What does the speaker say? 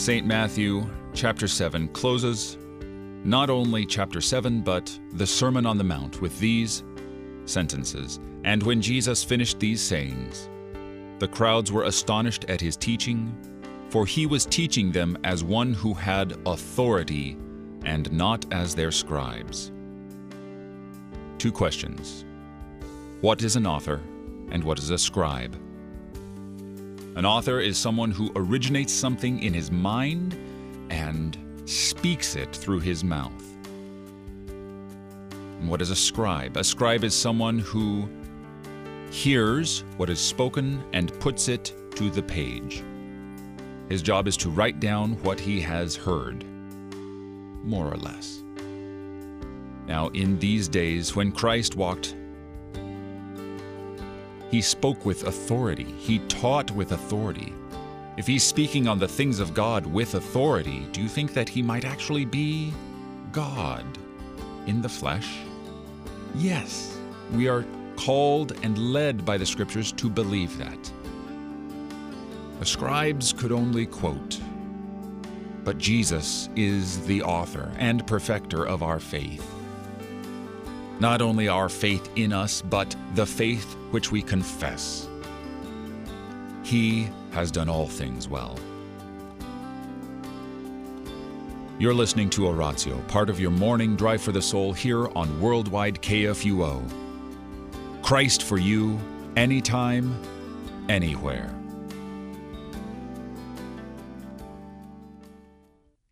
St. Matthew chapter 7 closes not only chapter 7, but the Sermon on the Mount with these sentences. And when Jesus finished these sayings, the crowds were astonished at his teaching, for he was teaching them as one who had authority and not as their scribes. Two questions What is an author, and what is a scribe? An author is someone who originates something in his mind and speaks it through his mouth. And what is a scribe? A scribe is someone who hears what is spoken and puts it to the page. His job is to write down what he has heard, more or less. Now, in these days, when Christ walked, he spoke with authority, he taught with authority. If he's speaking on the things of God with authority, do you think that he might actually be God in the flesh? Yes, we are called and led by the scriptures to believe that. The scribes could only quote, but Jesus is the author and perfecter of our faith. Not only our faith in us, but the faith which we confess. He has done all things well. You're listening to Oratio, part of your morning drive for the soul here on Worldwide KFUO. Christ for you, anytime, anywhere.